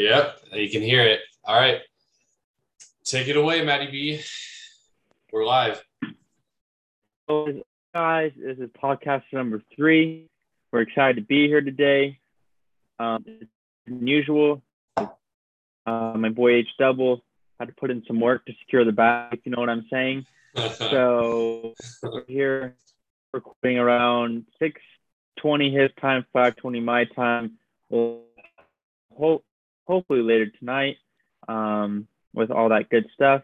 Yep, you can hear it. All right. Take it away, Maddie B. We're live. Hello, guys. This is podcast number three. We're excited to be here today. Um, as usual, uh, my boy H Double had to put in some work to secure the bag, if you know what I'm saying. So we're here recording around 6:20 his time, 5:20 my time. We'll hope hopefully later tonight um, with all that good stuff.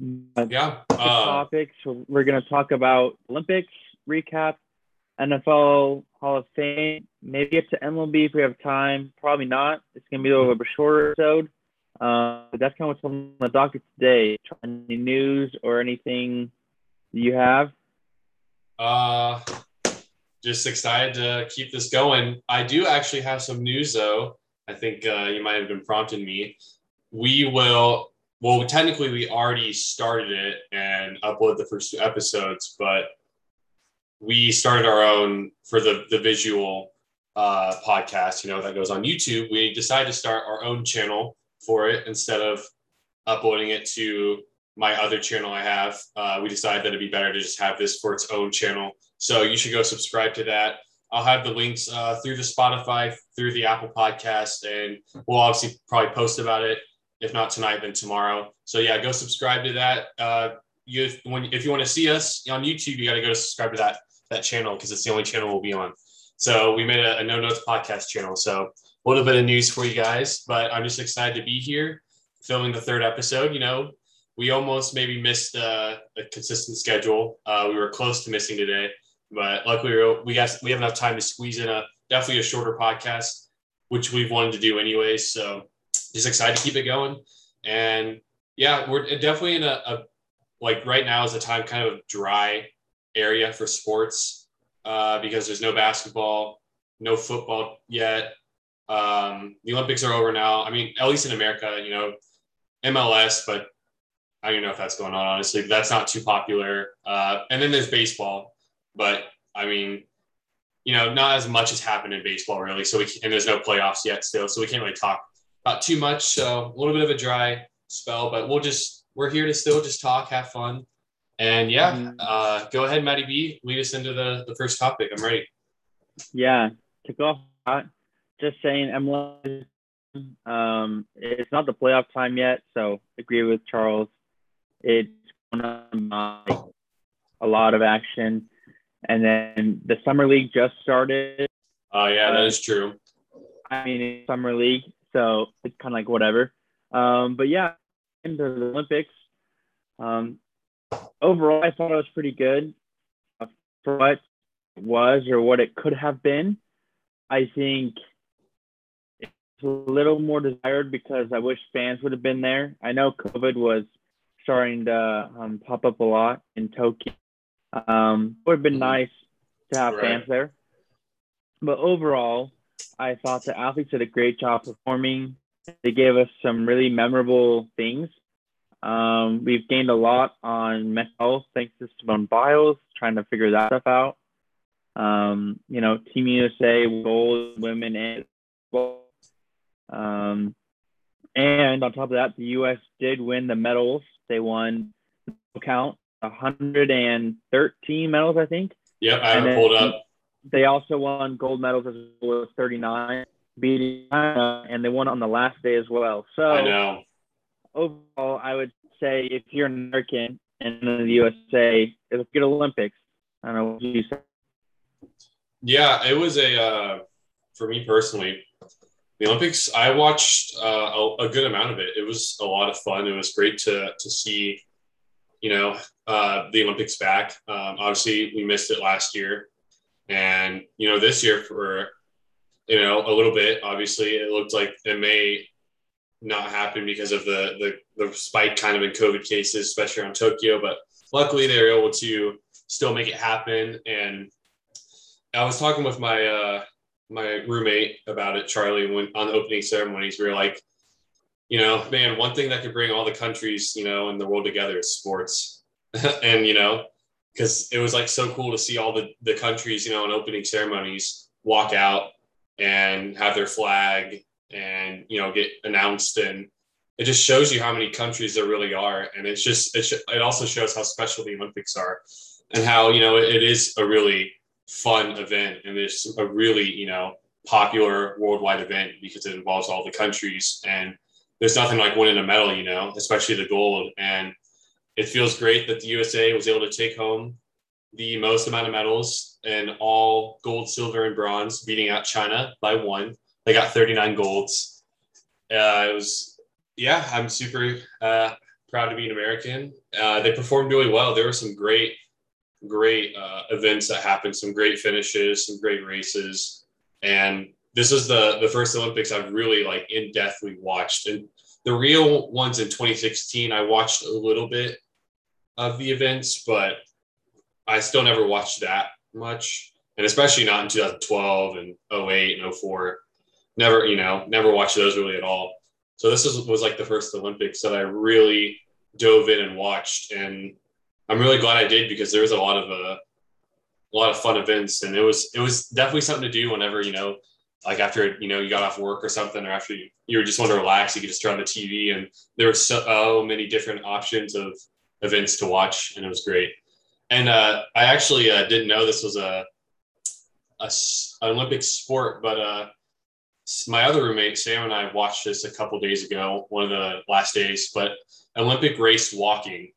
yeah. Uh, topics. We're going to talk about Olympics recap, NFL Hall of Fame, maybe get to MLB if we have time. Probably not. It's going to be a little bit of a shorter episode. Uh, but that's kind of what's on the docket today. Any news or anything you have? Uh, just excited to keep this going. I do actually have some news though. I think uh, you might have been prompting me. We will, well, technically, we already started it and uploaded the first two episodes, but we started our own for the, the visual uh, podcast, you know, that goes on YouTube. We decided to start our own channel for it instead of uploading it to my other channel I have. Uh, we decided that it'd be better to just have this for its own channel. So you should go subscribe to that. I'll have the links uh, through the Spotify, through the Apple Podcast, and we'll obviously probably post about it. If not tonight, then tomorrow. So yeah, go subscribe to that. Uh, you when if you want to see us on YouTube, you got to go subscribe to that that channel because it's the only channel we'll be on. So we made a, a no notes podcast channel. So a little bit of news for you guys, but I'm just excited to be here filming the third episode. You know, we almost maybe missed uh, a consistent schedule. Uh, we were close to missing today, but luckily we, we got we have enough time to squeeze in a definitely a shorter podcast, which we've wanted to do anyway. So just excited to keep it going, and yeah, we're definitely in a, a like right now is a time kind of dry area for sports uh, because there's no basketball, no football yet. Um, the Olympics are over now. I mean, at least in America, you know, MLS, but I don't know if that's going on, honestly. But that's not too popular. Uh, and then there's baseball, but I mean, you know, not as much has happened in baseball really. So we and there's no playoffs yet still, so we can't really talk about too much. So a little bit of a dry spell, but we'll just we're here to still just talk, have fun, and yeah. Mm-hmm. Uh, go ahead, Maddie B. Lead us into the the first topic. I'm ready. Yeah, to go hot just saying, MLS, um, it's not the playoff time yet, so agree with Charles. It's a lot of action, and then the summer league just started. Oh yeah, that is true. I mean, summer league, so it's kind of like whatever. Um, but yeah, into the Olympics. Um, overall, I thought it was pretty good for what it was or what it could have been. I think it's a little more desired because I wish fans would have been there. I know COVID was starting to um, pop up a lot in Tokyo. Um, it would have been mm-hmm. nice to have right. fans there. But overall, I thought the athletes did a great job performing. They gave us some really memorable things. Um, we've gained a lot on mental health thanks to Simone Biles, trying to figure that stuff out. Um, you know, Team USA, gold, women, and um, and on top of that, the U.S. did win the medals. They won count 113 medals, I think. Yep, I have pulled up. They also won gold medals as well as 39, beating China, and they won on the last day as well. So I know. Overall, I would say if you're an American and in the USA, it was good Olympics. I don't know what you say. Yeah, it was a uh, for me personally the Olympics, I watched uh, a, a, good amount of it. It was a lot of fun. It was great to to see, you know, uh, the Olympics back. Um, obviously, we missed it last year, and you know, this year for you know a little bit. Obviously, it looked like it may not happen because of the the, the spike kind of in COVID cases, especially around Tokyo. But luckily, they were able to still make it happen. And I was talking with my uh, my roommate about it, Charlie, when on the opening ceremonies, we were like, you know, man, one thing that could bring all the countries, you know, in the world together is sports. and, you know, because it was like so cool to see all the, the countries, you know, in opening ceremonies walk out and have their flag and you know get announced and it just shows you how many countries there really are and it's just it, sh- it also shows how special the olympics are and how you know it, it is a really fun event. And it's a really you know popular worldwide event because it involves all the countries. And there's nothing like winning a medal you know especially the gold. And it feels great that the usa was able to take home the most amount of medals in all gold silver and bronze beating out china by one. They got 39 golds. Uh, it was yeah i'm super uh, proud to be an american. Uh, they performed really well. There were some great great uh, events that happened, some great finishes, some great races, and this is the the first Olympics I've really like in depthly watched. And the real ones in 2016, I watched a little bit of the events, but I still never watched that much, and especially not in 2012 and 08 and 04. Never, you know, never watched those really at all. So this was, was like the first Olympics that I really dove in and watched, and I'm really glad I did because there was a lot of uh, a lot of fun events, and it was it was definitely something to do whenever you know, like after you know you got off work or something, or after you, you were just want to relax, you could just turn on the TV, and there were so oh, many different options of events to watch, and it was great. And uh, I actually uh, didn't know this was a, a Olympic sport, but uh, my other roommate Sam and I watched this a couple days ago, one of the last days, but Olympic race walking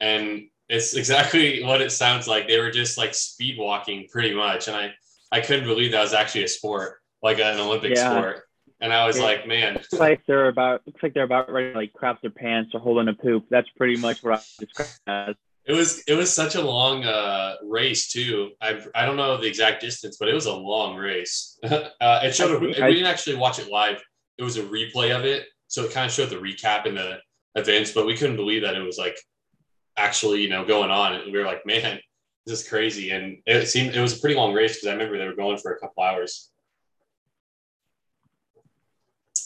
and it's exactly what it sounds like. They were just like speed walking pretty much, and I I couldn't believe that was actually a sport, like an Olympic yeah. sport. And I was yeah. like, man, looks like they're about looks like they're about ready to like crap their pants or holding a poop. That's pretty much what I describe as. It was it was such a long uh, race too. I I don't know the exact distance, but it was a long race. uh, it showed. A, we didn't actually watch it live. It was a replay of it, so it kind of showed the recap and the events. But we couldn't believe that it was like actually, you know, going on. And we were like, man, this is crazy. And it seemed it was a pretty long race because I remember they were going for a couple hours.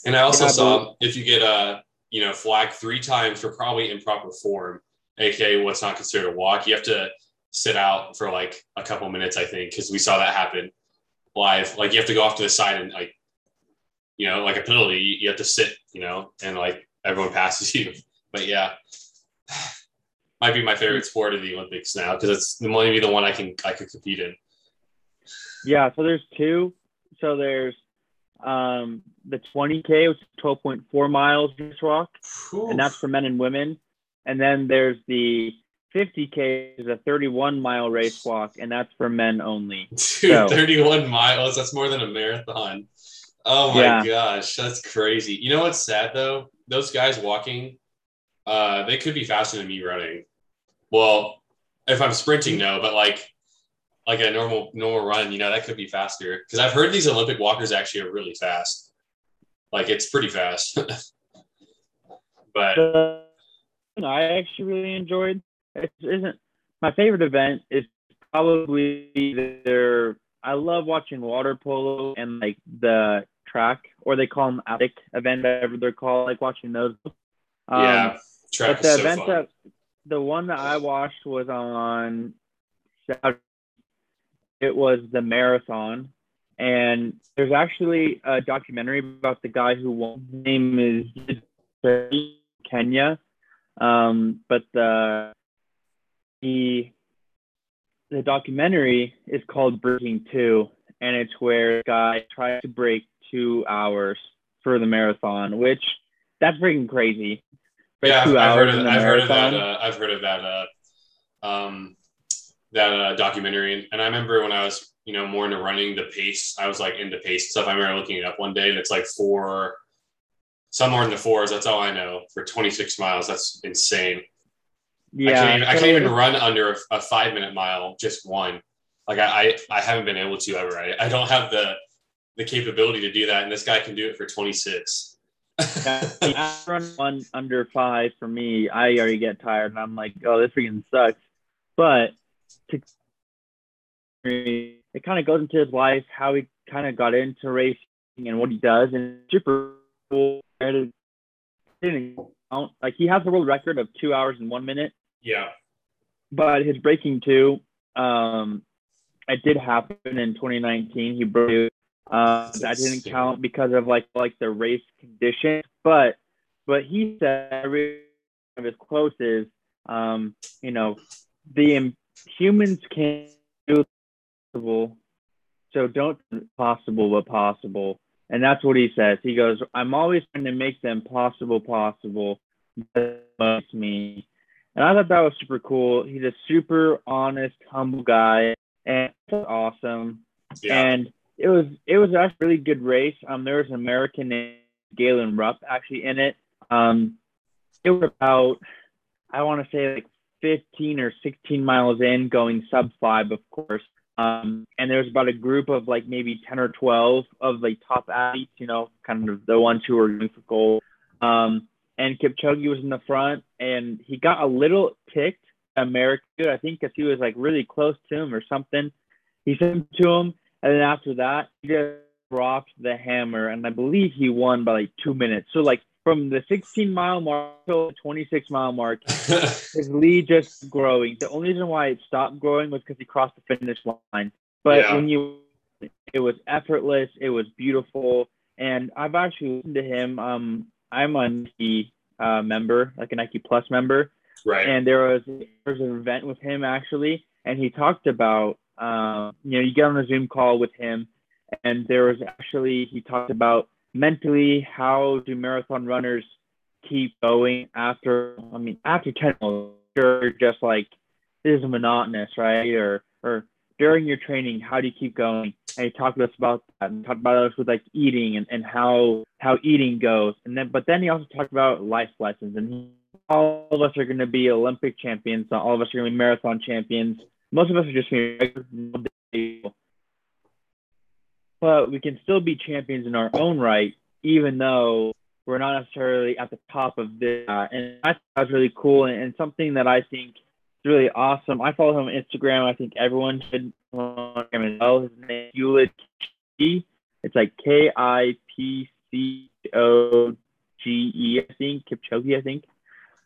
And I also yeah, saw if you get a you know flag three times for probably improper form, aka what's not considered a walk, you have to sit out for like a couple minutes, I think, because we saw that happen live. Like you have to go off to the side and like, you know, like a penalty, you have to sit, you know, and like everyone passes you. But yeah, might be my favorite sport of the Olympics now because it's the might be the one I can I could compete in. Yeah, so there's two. So there's um, the 20k, which is 12.4 miles this walk, and that's for men and women. And then there's the 50k is a 31 mile race walk, and that's for men only. Dude, so, 31 miles. That's more than a marathon. Oh my yeah. gosh, that's crazy. You know what's sad though? Those guys walking, uh, they could be faster than me running. Well, if I'm sprinting, no, but like like a normal normal run, you know, that could be faster. Because I've heard these Olympic walkers actually are really fast. Like it's pretty fast. but uh, I actually really enjoyed. It isn't my favorite event is probably their. I love watching water polo and like the track, or they call them athletic event, whatever they're called. Like watching those. Um, yeah, track but the so event fun. that the one that I watched was on It was the marathon, and there's actually a documentary about the guy who won. His name is Kenya, um, but the the the documentary is called Breaking Two, and it's where a guy tries to break two hours for the marathon, which that's freaking crazy yeah, I've, I've heard of, I've heard of that. Uh, I've heard of that. Uh, um, that uh, documentary, and I remember when I was, you know, more into running the pace. I was like into pace stuff. I remember looking it up one day, and it's like four, somewhere in the fours. That's all I know for 26 miles. That's insane. Yeah, I can't even, I can't even run under a, a, five minute mile, just one. Like I, I, I haven't been able to ever. I, I don't have the the capability to do that, and this guy can do it for 26 I run one under five for me. I already get tired, and I'm like, oh, this freaking sucks. But to, it kind of goes into his life, how he kind of got into racing and what he does, and super cool. Like he has a world record of two hours and one minute. Yeah. But his breaking two, um, it did happen in 2019. He broke Uh, that didn't count because of like like the race condition, but but he said every of his quotes is, um, you know, the humans can't do possible, so don't possible but possible, and that's what he says. He goes, "I'm always trying to make them possible possible." That's me, and I thought that was super cool. He's a super honest, humble guy, and awesome. Yeah. And it was it was actually a really good race. Um, there was an American named Galen Rupp actually in it. Um, it was about I want to say like 15 or 16 miles in, going sub five, of course. Um, and there was about a group of like maybe 10 or 12 of like top athletes, you know, kind of the ones who were going for gold. Um, and Kipchoge was in the front, and he got a little ticked America, I think, because he was like really close to him or something. He sent to him, and then after that, he just dropped the hammer, and I believe he won by like two minutes. So like from the 16 mile mark to the 26 mile mark, his lead just growing. The only reason why it stopped growing was because he crossed the finish line. But yeah. when you, it was effortless. It was beautiful, and I've actually listened to him. Um, I'm a Nike uh, member, like a Nike Plus member, right? And there was there was an event with him actually, and he talked about, uh, you know, you get on a Zoom call with him, and there was actually he talked about mentally how do marathon runners keep going after I mean after 10 you're just like this is monotonous right? Or or during your training how do you keep going? And he talked to us about that and talked about us with like eating and, and how how eating goes. And then but then he also talked about life lessons and all of us are going to be Olympic champions all of us are going to be marathon champions most of us are just going to but we can still be champions in our own right, even though we're not necessarily at the top of this. Uh, and thought that was really cool and, and, something that I think is really awesome. I follow him on Instagram. I think everyone should follow him as well. His name is Hewlett It's like K I P C O G E, I think, Kipchoge, I think.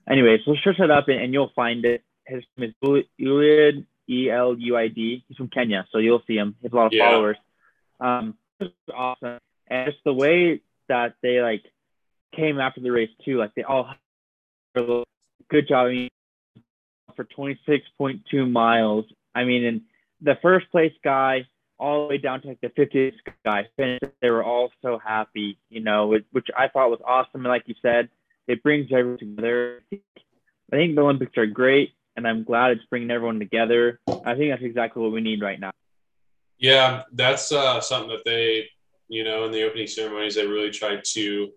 Anyway, so search that up and, and you'll find it. His name is Eluid, E L U I D. He's from Kenya, so you'll see him. He has a lot of yeah. followers. Um, awesome, and just the way that they like came after the race too. Like they all good job I mean, for 26.2 miles. I mean, and the first place guy all the way down to like the 50th guy finished. They were all so happy, you know, which I thought was awesome. And like you said, it brings everyone together. I think the Olympics are great, and I'm glad it's bringing everyone together. I think that's exactly what we need right now. Yeah, that's uh, something that they, you know, in the opening ceremonies, they really tried to,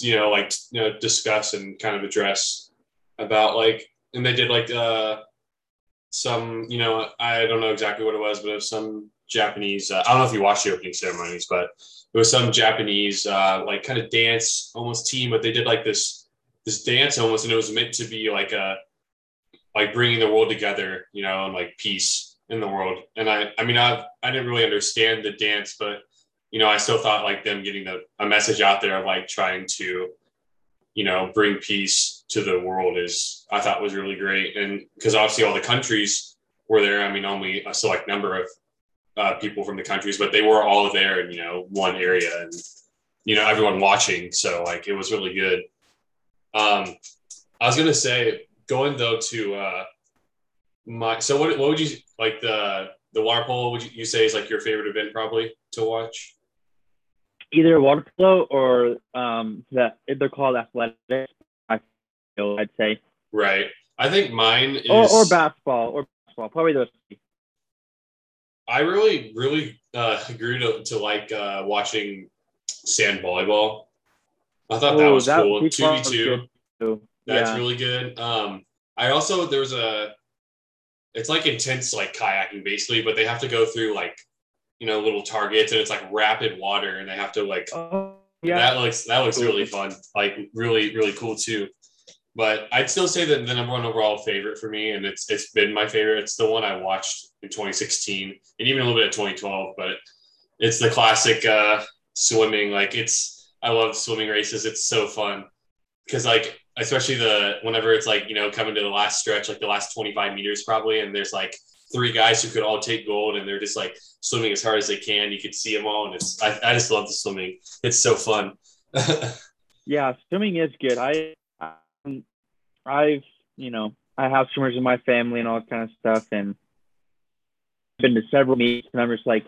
you know, like you know, discuss and kind of address about like, and they did like uh, some, you know, I don't know exactly what it was, but it was some Japanese. Uh, I don't know if you watched the opening ceremonies, but it was some Japanese uh, like kind of dance almost team, but they did like this this dance almost, and it was meant to be like a like bringing the world together, you know, and like peace in the world. And I, I mean, I, I didn't really understand the dance, but you know, I still thought like them getting the, a message out there of like trying to, you know, bring peace to the world is, I thought was really great. And because obviously all the countries were there. I mean, only a select number of uh, people from the countries, but they were all there in, you know, one area and, you know, everyone watching. So like, it was really good. Um, I was to say going though to, uh, my so what, what would you like the the water polo would you, you say is like your favorite event probably to watch? Either water polo or um that they're called athletics i feel i'd say. Right. I think mine is or, or basketball or basketball probably those i really really uh grew to, to like uh watching sand volleyball. I thought that was that, cool. 2v2 that's yeah. really good um i also there was a it's like intense like kayaking basically, but they have to go through like you know little targets and it's like rapid water and they have to like oh, yeah. that looks that looks really fun like really really cool too but i'd still say that the number one overall favorite for me and it's it's been my favorite it's the one i watched in 2016 and even a little bit of 2012 but it's the classic uh swimming like it's i love swimming races it's so fun because like especially the whenever it's like you know coming to the last stretch like the last 25 meters probably and there's like three guys who could all take gold, and they're just like swimming as hard as they can. You could see them all, and it's I, I just love the swimming. It's so fun. yeah, swimming is good. I, um, I've you know I have swimmers in my family and all that kind of stuff, and been to several meets, and I'm just like,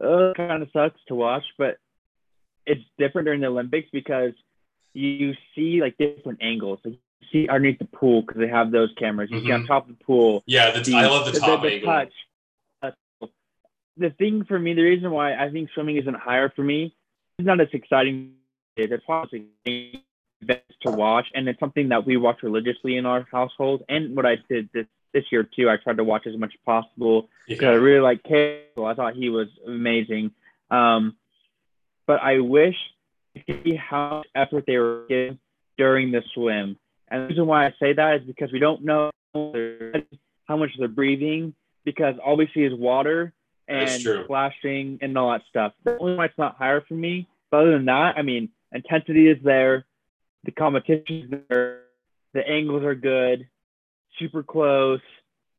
oh, kind of sucks to watch, but it's different during the Olympics because you see like different angles. Like you see underneath the pool because they have those cameras. You mm-hmm. see on mm-hmm. top of the pool. Yeah, the, I love the top the, the, angle. Touch. the thing for me, the reason why I think swimming isn't higher for me, it's not as exciting. As It's probably events to watch, and it's something that we watch religiously in our household. And what I did this this year too, I tried to watch as much as possible because yeah. I really like Cale. I thought he was amazing. Um, but I wish see how much effort they were giving during the swim. And the reason why I say that is because we don't know how much they're breathing because all we see is water and splashing and all that stuff. The only why it's not higher for me. But other than that, I mean, intensity is there, the competition is there, the angles are good, super close,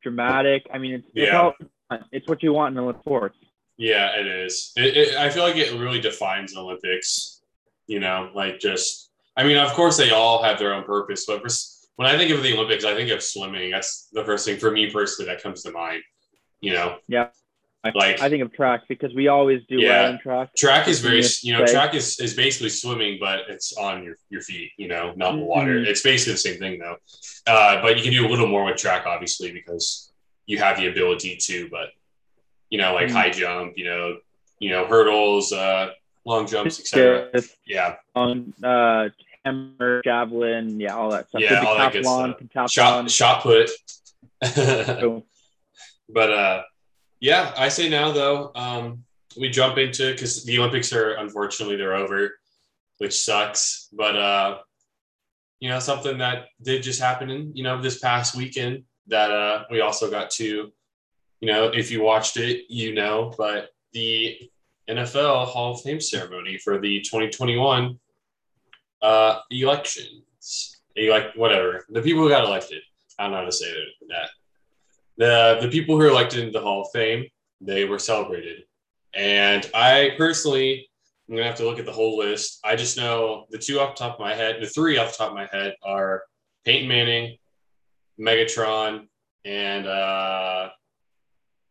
dramatic. I mean, it's, yeah. it's all it's what you want in Olympic sports. Yeah, it is. It, it, I feel like it really defines Olympics. You know, like just. I mean, of course, they all have their own purpose, but when I think of the Olympics, I think of swimming. That's the first thing for me personally that comes to mind. You know. Yeah. Like I think of track because we always do yeah, well in track. Track is very you know track is, is basically swimming, but it's on your, your feet. You know, not in the water. Mm-hmm. It's basically the same thing though. Uh, but you can do a little more with track, obviously, because you have the ability to. But you know, like mm-hmm. high jump, you know, you know, hurdles, uh, long jumps, etc. Yeah. On uh, hammer, javelin, yeah, all that stuff. Yeah, all that good stuff. Shot, shot put. but uh, yeah, I say now though, um, we jump into because the Olympics are unfortunately they're over, which sucks. But uh, you know, something that did just happen in you know this past weekend that uh, we also got to you know, if you watched it, you know, but the NFL Hall of Fame ceremony for the 2021 uh, elections, elect whatever the people who got elected. I don't know how to say that. The the people who are elected into the Hall of Fame, they were celebrated, and I personally, I'm gonna have to look at the whole list. I just know the two off the top of my head, the three off the top of my head are Peyton Manning, Megatron, and uh,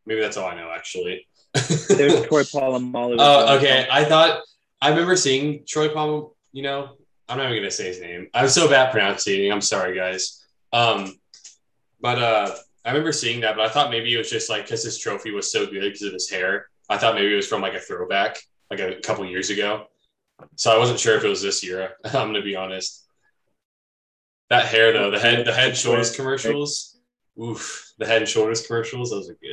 Maybe that's all I know, actually. There's Troy Polamalu. Oh, okay. I thought I remember seeing Troy Polamalu. You know, I'm not even gonna say his name. I'm so bad pronouncing. I'm sorry, guys. Um, but uh, I remember seeing that, but I thought maybe it was just like because his trophy was so good because of his hair. I thought maybe it was from like a throwback, like a couple years ago. So I wasn't sure if it was this year. I'm gonna be honest. That hair though, the head, the head shoulders commercials. Oof, the head and shoulders commercials. Those are good.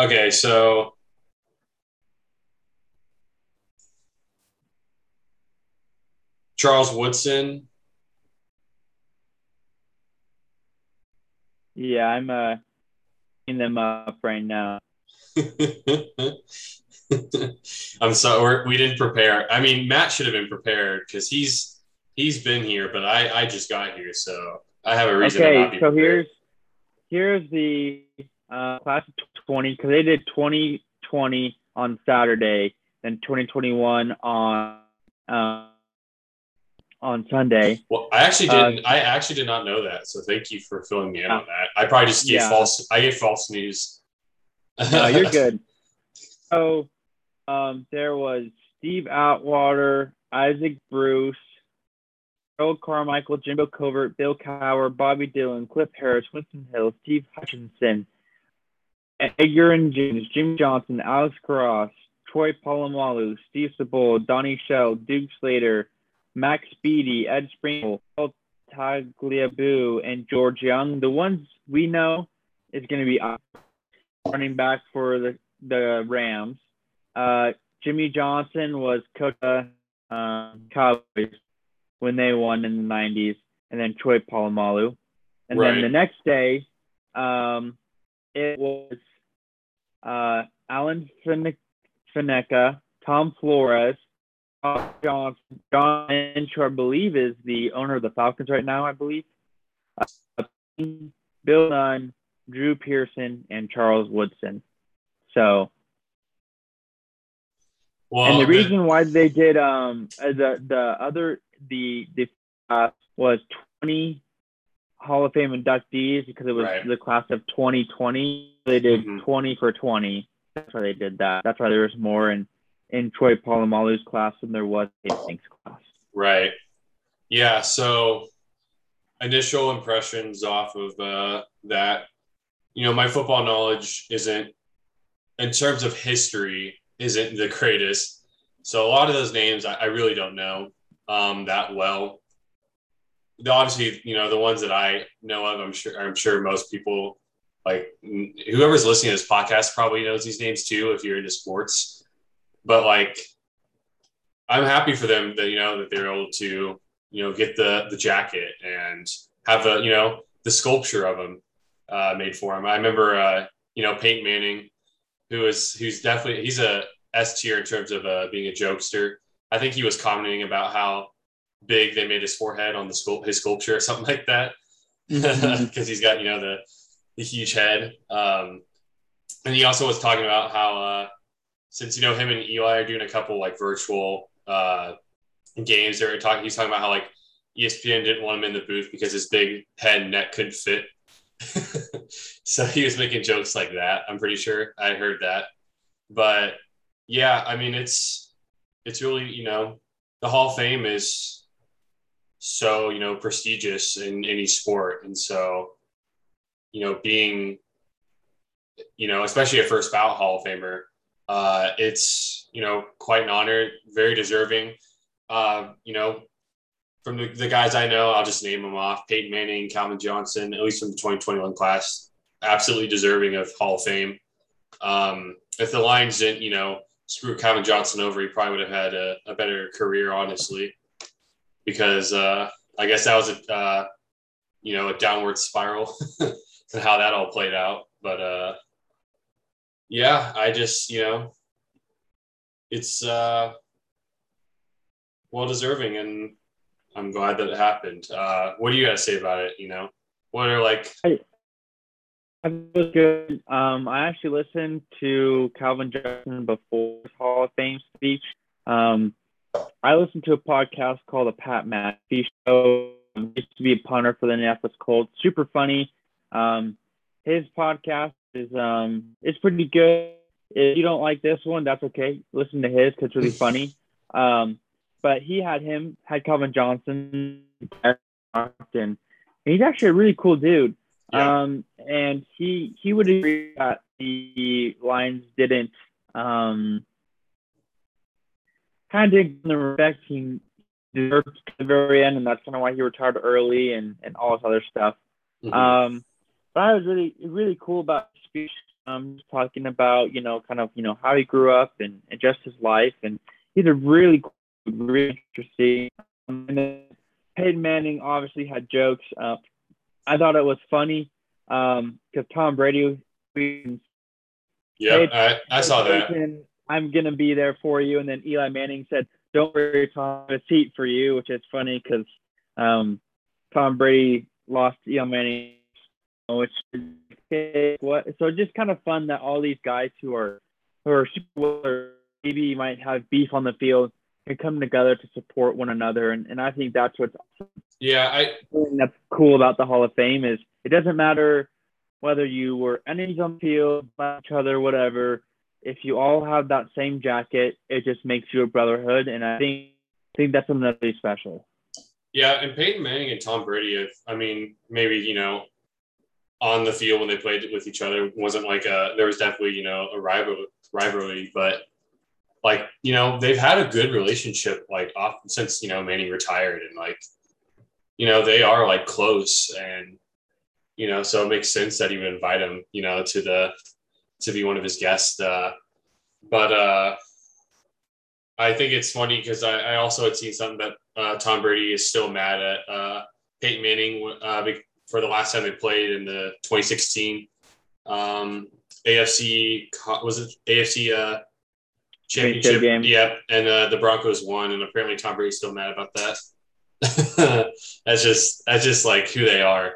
Okay, so Charles Woodson. Yeah, I'm uh in them up right now. I'm sorry, we didn't prepare. I mean, Matt should have been prepared because he's he's been here, but I I just got here, so I have a reason. Okay, so prepared. here's here's the uh, class of 20 because they did 2020 on Saturday, then 2021 on uh, on Sunday. Well, I actually didn't. Uh, I actually did not know that. So thank you for filling me in on that. I probably just gave yeah. false. I gave false news. no, you're good. So um, there was Steve Atwater, Isaac Bruce, Harold Carmichael, Jimbo Covert, Bill Cowher, Bobby Dillon, Cliff Harris, Winston Hill, Steve Hutchinson, Edgerrin James, Jim Johnson, Alex Karras, Troy Polamalu, Steve Sabol, Donnie Shell, Duke Slater, Max Speedie, Ed Sprinkle, Tagliabue, and George Young. The ones we know is going to be running back for the, the Rams. Uh, Jimmy Johnson was coach uh, Cowboys when they won in the 90s, and then Troy Polamalu. And right. then the next day, um, it was uh, Alan Faneca, Tom Flores, Tom Johnson, John Lynch, who I believe is the owner of the Falcons right now, I believe. Uh, Bill Nunn, Drew Pearson, and Charles Woodson. So, Well, and the reason why they did um uh, the the other the the class was 20 Hall of Fame inductees because it was Right. the class of 2020. They did Mhm. 20 for 20. That's why they did that. That's why there was more in in Troy Polamalu's class than there was in Pink's class. Right. Yeah. So, initial impressions off of uh, that, you know, my football knowledge isn't, in terms of history, isn't the greatest. So, a lot of those names I, I really don't know um, that well. Obviously, you know, the ones that I know of, I'm sure, I'm sure most people, like whoever's listening to this podcast, probably knows these names too if you're into sports. But like, I'm happy for them that you know that they're able to you know get the the jacket and have the you know the sculpture of them uh, made for him. I remember uh, you know Peyton Manning, who is who's definitely he's a S tier in terms of uh, being a jokester. I think he was commenting about how big they made his forehead on the sculpt his sculpture or something like that because he's got you know the the huge head. Um, and he also was talking about how uh, since you know him and Eli are doing a couple like virtual uh, games, they're talking. He's talking about how like ESPN didn't want him in the booth because his big head and neck couldn't fit. so he was making jokes like that. I'm pretty sure I heard that, but yeah, I mean it's it's really you know the Hall of Fame is so you know prestigious in any sport, and so you know being you know especially a first bout Hall of Famer uh, it's you know quite an honor, very deserving. Uh, you know, from the, the guys I know, I'll just name them off: Peyton Manning, Calvin Johnson, at least from the 2021 class, absolutely deserving of Hall of Fame. Um, if the Lions didn't, you know, screw Calvin Johnson over, he probably would have had a, a better career, honestly, because uh, I guess that was a uh, you know a downward spiral and how that all played out, but. Uh, yeah, I just, you know, it's uh, well deserving and I'm glad that it happened. Uh, what do you guys say about it? You know, what are like, I was good. Um, I actually listened to Calvin Johnson before his Hall of Fame speech. Um, I listened to a podcast called the Pat McAfee Show. He used to be a punter for the Indianapolis Colts. Super funny. Um, his podcast is um, it's pretty good. If you don't like this one, that's okay. Listen to his because it's really funny. Um, but he had him had Calvin Johnson and he's actually a really cool dude. Yeah. Um, and he he would agree that the Lions didn't um, kind of didn't give him the respect he deserved to the very end, and that's kind of why he retired early and and all this other stuff. Mhm. Um, but I was really really cool about his speech. Um, just talking about you know kind of you know how he grew up and, and just his life, and he's a really cool, really interesting. Um, and then Peyton Manning obviously had jokes. Uh, I thought it was funny because Tom Brady. Was. Yeah, I, I saw that. Peyton, I'm gonna be there for you, and then Eli Manning said, "Don't worry, Tom, I have a seat for you," which is funny because um, Tom Brady lost Eli Manning, which is what. So it's just kind of fun that all these guys who are who are super or maybe might have beef on the field can come together to support one another, and, and I think that's what's Yeah, I, that's cool about the Hall of Fame is it doesn't matter whether you were enemies on the field, by each other, whatever. If you all have that same jacket, it just makes you a brotherhood, and I think I think that's something that's really special. yeah, and Peyton Manning and Tom Brady, if, I mean, maybe, you know, on the field when they played with each other wasn't like a, there was definitely, you know, a rival, rivalry, but like, you know, they've had a good relationship, like, off since, you know, Manning retired and like, you know, they are like close and, you know, so it makes sense that he would invite him, you know, to the, to be one of his guests. Uh, but uh, I think it's funny because I, I also had seen something that uh, Tom Brady is still mad at uh, Peyton Manning uh, for the last time they played in the 2016 um, AFC was it AFC uh, championship game. Yep, and uh, the Broncos won, and apparently Tom Brady's still mad about that. that's just that's just like who they are.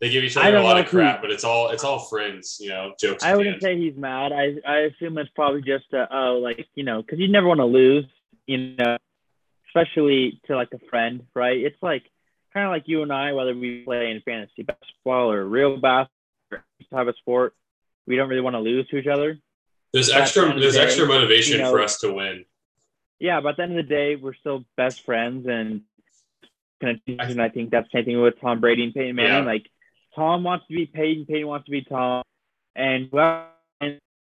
They give each other a lot of if he- crap, but it's all it's all friends, you know, jokes. I wouldn't say he's mad. I I assume it's probably just a, oh like you know because you never want to lose, you know, especially to like a friend, right? It's like kind of like you and I, whether we play in fantasy basketball or real basketball or type of sport, we don't really want to lose to each other. There's the extra the there's day, extra motivation you know- for us to win. Yeah, but at the end of the day, we're still best friends, and kind of, and I think that's the same thing with Tom Brady and Peyton Manning. Yeah. Like Tom wants to be Peyton, Peyton wants to be Tom, and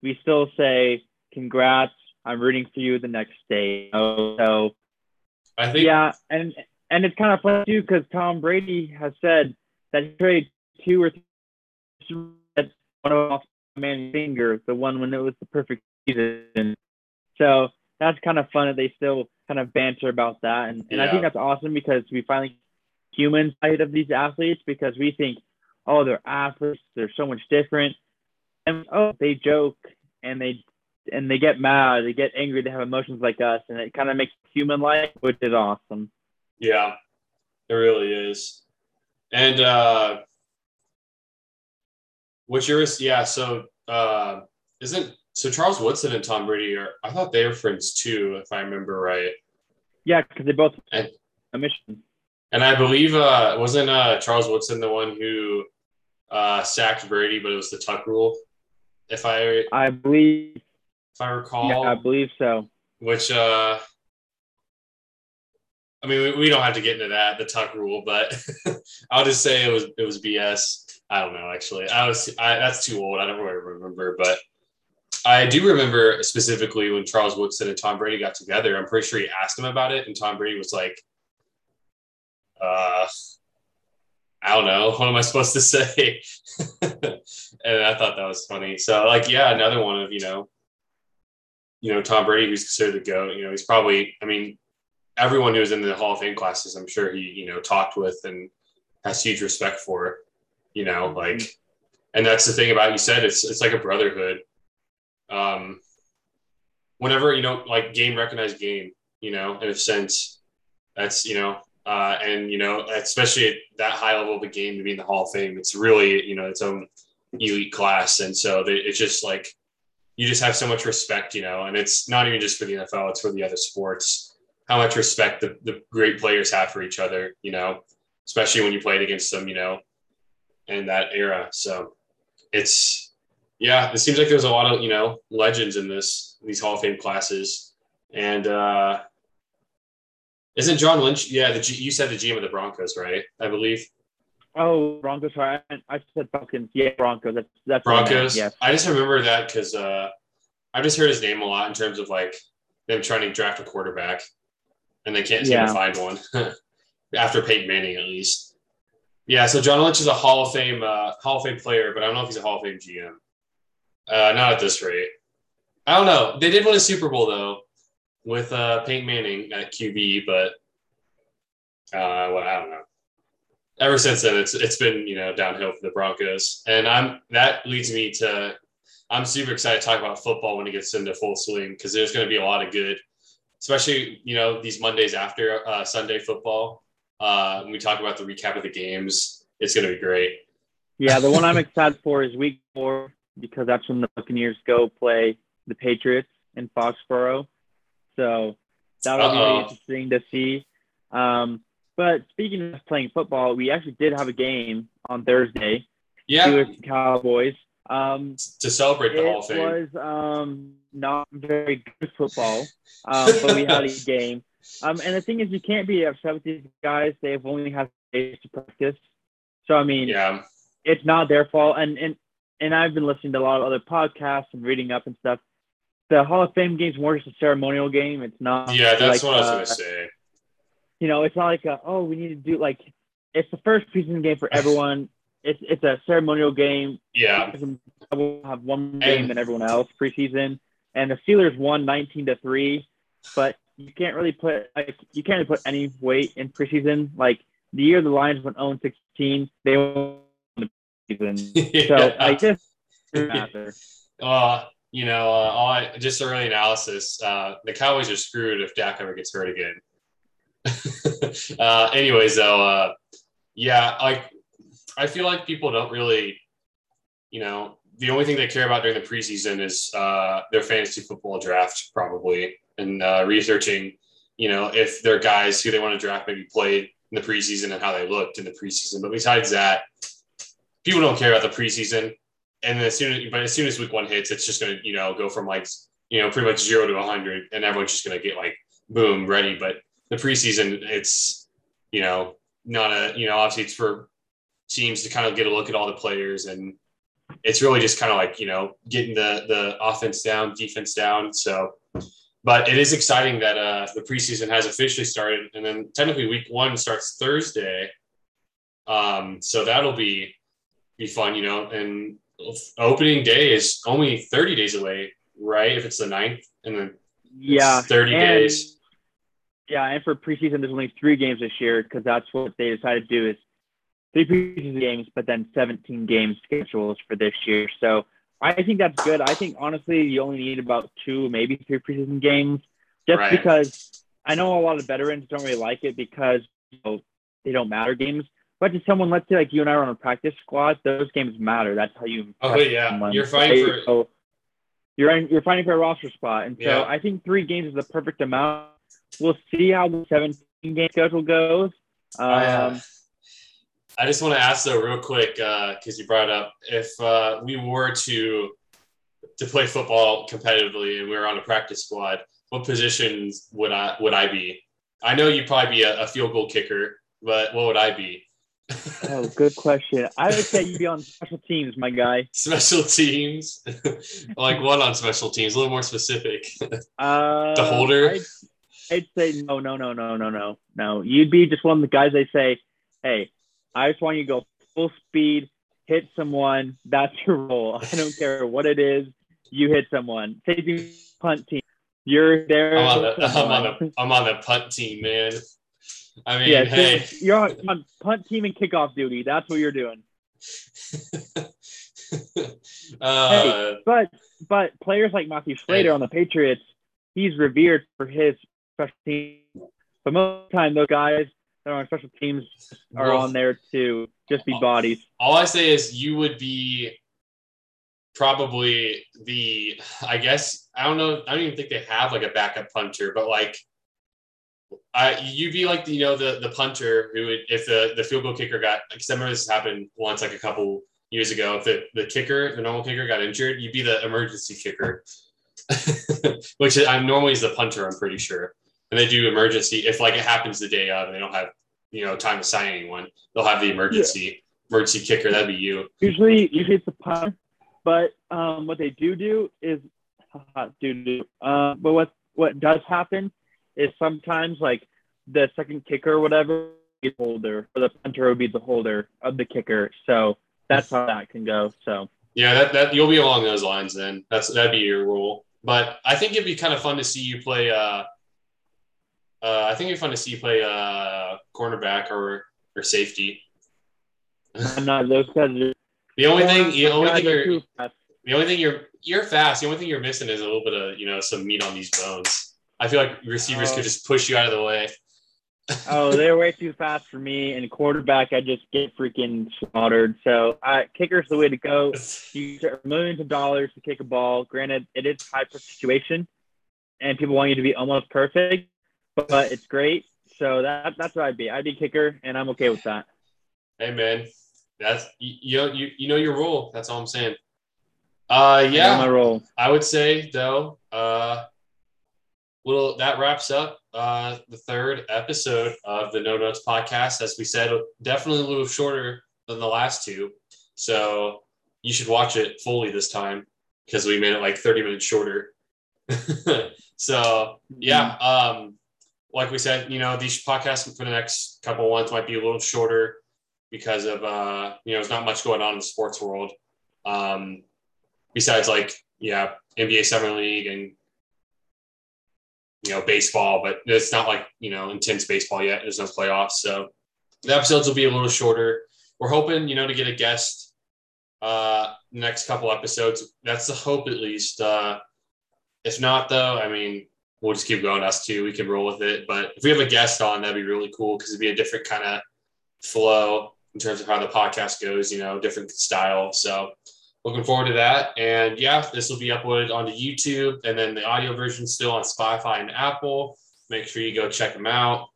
we still say congrats. I'm rooting for you the next day. So I think yeah, and and it's kind of fun too because Tom Brady has said that he traded two or three one of off Manning's finger, the one when it was the perfect season. So that's kind of fun that they still kind of banter about that, and, and I think that's awesome because we finally human side of these athletes because we think, oh, they're athletes, they're so much different, and oh, they joke and they and they get mad, they get angry, they have emotions like us, and it kind of makes human life, which is awesome. Yeah, it really is. And uh what's yours? Yeah, so uh isn't so Charles Woodson and Tom Brady are I thought they were friends too, if I remember right. Yeah, because they both And- a mission. And I believe uh wasn't uh Charles Woodson the one who uh sacked Brady, but it was the tuck rule, if I I believe. if I recall. Yeah, I believe so. which uh I mean we, we don't have to get into that the tuck rule but I'll just say it was it was BS I don't know actually I was I, that's too old I don't really remember but I do remember specifically when Charles Woodson and Tom Brady got together I'm pretty sure he asked him about it and Tom Brady was like uh I don't know. What am I supposed to say? And I thought that was funny. So like yeah another one of you know you know, Tom Brady, who's considered the GOAT, you know, he's probably, I mean, everyone who was in the Hall of Fame classes, I'm sure he, you know, talked with and has huge respect for, you know, like, and that's the thing about you said, it's, it's like a brotherhood. Um, whenever, you know, like game recognized game, you know, in a sense, that's, you know, uh, and, you know, especially at that high level of a game to be in the Hall of Fame, it's really, you know, its own elite class. And so they, it's just like, you just have so much respect, you know, and it's not even just for the NFL, it's for the other sports. How much respect the, the great players have for each other, you know, especially when you played against them, you know, in that era. So it's, yeah, it seems like there's a lot of, you know, legends in this, these Hall of Fame classes. And, uh, isn't John Lynch? Yeah, the G, you said the GM of the Broncos, right? I believe Oh, Broncos. Sorry, I, I said Falcons. Yeah, Broncos. That's that's what I meant, Broncos. Yes. I just remember that because uh, I've just heard his name a lot in terms of like them trying to draft a quarterback, and they can't seem Yeah. to find one after Peyton Manning at least. Yeah, so John Lynch is a Hall of Fame uh, Hall of Fame player, but I don't know if he's a Hall of Fame GM. Uh, not at this rate. I don't know. They did win a Super Bowl though with uh, Peyton Manning at QB, but uh, well, I don't know ever since then it's it's been you know downhill for the Broncos, and I'm that leads me to I'm super excited to talk about football when it gets into full swing because there's going to be a lot of good, especially you know these Mondays after uh, Sunday football. Uh, when we talk about the recap of the games, it's going to be great. Yeah, the one I'm excited for is Week Four because that's when the Buccaneers go play the Patriots in Foxborough. So that'll be Uh-oh. really interesting to see. Um, but speaking of playing football, we actually did have a game on Thursday. Yeah, Steelers Cowboys. Um, to celebrate the it Hall of Fame. was um, not very good football, um, but we had a game. Um, and the thing is, you can't be upset with these guys. They've only had days to practice. So I mean, yeah, it's not their fault. And and and I've been listening to a lot of other podcasts and reading up and stuff. The Hall of Fame game's more just a ceremonial game. It's not. yeah, that's like, what I was uh, going to say. You know, it's not like a, oh, we need to do like it's the first preseason game for everyone. It's it's a ceremonial game. Yeah, We'll have one game And- than everyone else preseason. And the Steelers won 19 to three, but you can't really put like you can't really put any weight in preseason. Like the year the Lions went 0 16, they won the preseason. So I just matter. Uh, you know, uh, all I, just early analysis. Uh, the Cowboys are screwed if Dak ever gets hurt again. uh, anyways, though, uh, yeah, like I feel like people don't really, you know, the only thing they care about during the preseason is uh, their fantasy football draft, probably, and uh, researching, you know, if their guys who they want to draft maybe played in the preseason and how they looked in the preseason. But besides that, people don't care about the preseason. And as soon as, but as soon as week one hits, it's just going to, you know, go from like, you know, pretty much zero to 100, and everyone's just going to get like, boom, ready. But the preseason, it's, you know, not a, you know, obviously it's for teams to kind of get a look at all the players and it's really just kind of like, you know, getting the, the offense down, defense down. So, but it is exciting that uh, the preseason has officially started, and then technically week one starts Thursday. Um, so that'll be be fun, you know. And opening day is only thirty days away, right? If it's the 9th, and then yeah, thirty and, days. Yeah, and for preseason, there's only three games this year because that's what they decided to do is three preseason games, but then 17 game schedules for this year. So I think that's good. I think honestly, you only need about two, maybe three preseason games, just Right. because I know a lot of veterans don't really like it because you know, they don't matter games. But to someone, let's say like you and I are on a practice squad, those games matter. That's how you. Oh, yeah. someone, You're fighting for- So you're in, you're fighting for a roster spot, and so Yeah. I think three games is the perfect amount. We'll see how the 17 game schedule goes. Um, I, uh, I just want to ask though, real quick, because you brought up if uh, we were to to play football competitively and we were on a practice squad, what positions would I would I be? I know you'd probably be a, a field goal kicker, but what would I be? Oh, good question. I would say you'd be on special teams, my guy. special teams, like what on special teams? A little more specific. Uh, The holder? I'd, I'd say no, no, no, no, no, no, no. You'd be just one of the guys. They say, "Hey, I just want you to go full speed, hit someone. That's your role. I don't care what it is. You hit someone. Safety punt team. You're there. I'm on the I'm on the I'm on the punt team, man. I mean, yeah, hey. so you're on, punt team and kickoff duty. That's what you're doing. uh, But but players like Matthew Slater Hey. on the Patriots, he's revered for his special teams. But most of the time, those guys that are on special teams are Well- on there to just be bodies. all I say is you would be probably the I guess I don't know I don't even think they have like a backup punter, but like I you'd be like the, you know the the punter who would if the the field goal kicker got because I remember this happened once like a couple years ago if the the kicker the normal kicker got injured you'd be the emergency kicker, which I'm normally is the punter I'm pretty sure and they do emergency if like it happens the day of and they don't have you know time to sign anyone they'll have the emergency emergency kicker that'd be you Usually, usually it's a punt. But um, what they do do is do do. Uh, but what what does happen is sometimes like the second kicker or whatever is holder, or the punter would be the holder of the kicker. So that's how that can go. So. Yeah, that, that you'll be along those lines then. That's that'd be your rule. But I think it'd be kind of fun to see you play. Uh, uh, I think it'd be fun to see you play uh, cornerback or or safety. I'm not those guys. Are, The only thing, the only thing you're, the only thing you're, you're fast. The only thing you're missing is a little bit of you know some meat on these bones. I feel like receivers Oh. could just push you out of the way. oh, they're way too fast for me. And quarterback, I just get freaking slaughtered. So uh, kicker's the way to go. You get millions of dollars to kick a ball. Granted, it is a high pressure situation, and people want you to be almost perfect, but, but it's great. So that that's what I'd be. I'd be kicker, and I'm okay with that. Hey man, that's you, you know you, you know your role. That's all I'm saying. Uh, I yeah. my role. I would say though, uh, well, that wraps up uh, the third episode of the No Notes podcast. As we said, definitely a little shorter than the last two, so you should watch it fully this time because we made it like thirty minutes shorter. so yeah, um, like we said, you know, these podcasts for the next couple of months might be a little shorter because of uh, you know, there's not much going on in the sports world. Um, besides like yeah, NBA Summer League and you know baseball, but it's not like you know intense baseball yet. There's no playoffs, so the episodes will be a little shorter. We're hoping you know to get a guest uh next couple episodes. That's the hope at least. Uh, if not though, I mean we'll just keep going us two. We can roll with it. But if we have a guest on, that'd be really cool because it'd be a different kind of flow. in terms of how the podcast goes, you know, different style. So looking forward to that. And yeah, this will be uploaded onto YouTube and then the audio version still on Spotify and Apple. Make sure you go check them out.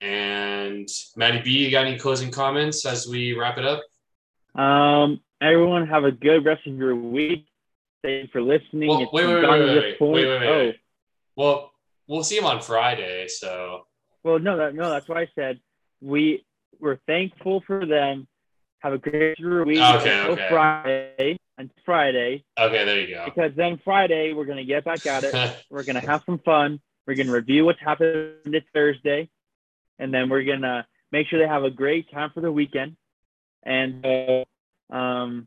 And Maddie B, you got any closing comments as we wrap it up? Um, everyone have a good rest of your week. Thank you for listening. Well, wait, wait, wait, wait, wait, wait, wait, oh. Well, we'll see him on Friday. So. Well, no, that, no, that's why I said we we're thankful for them. Have a great week. Okay, okay. Friday. Until Friday. Okay, there you go. Because then Friday we're gonna get back at it. we're gonna have some fun. We're gonna review what's happened this Thursday, and then we're gonna make sure they have a great time for the weekend. And uh, um,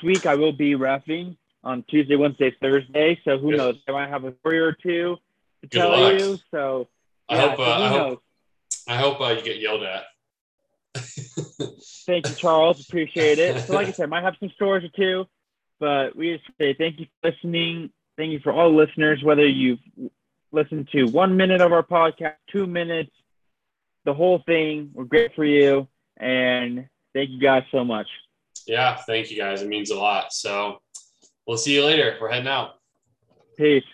this week I will be refing on Tuesday, Wednesday, Thursday. So who knows? I might have a story or two to Good tell luck. you. So I hope. Uh, I hope. I hope uh, you get yelled at. thank you, Charles. Appreciate it. So, like I said, might have some stories or two, but we just say thank you for listening. Thank you for all listeners, whether you've listened to one minute of our podcast, two minutes, the whole thing. We're great for you, and thank you guys so much. Yeah, thank you guys. It means a lot. So, we'll see you later. We're heading out. Peace.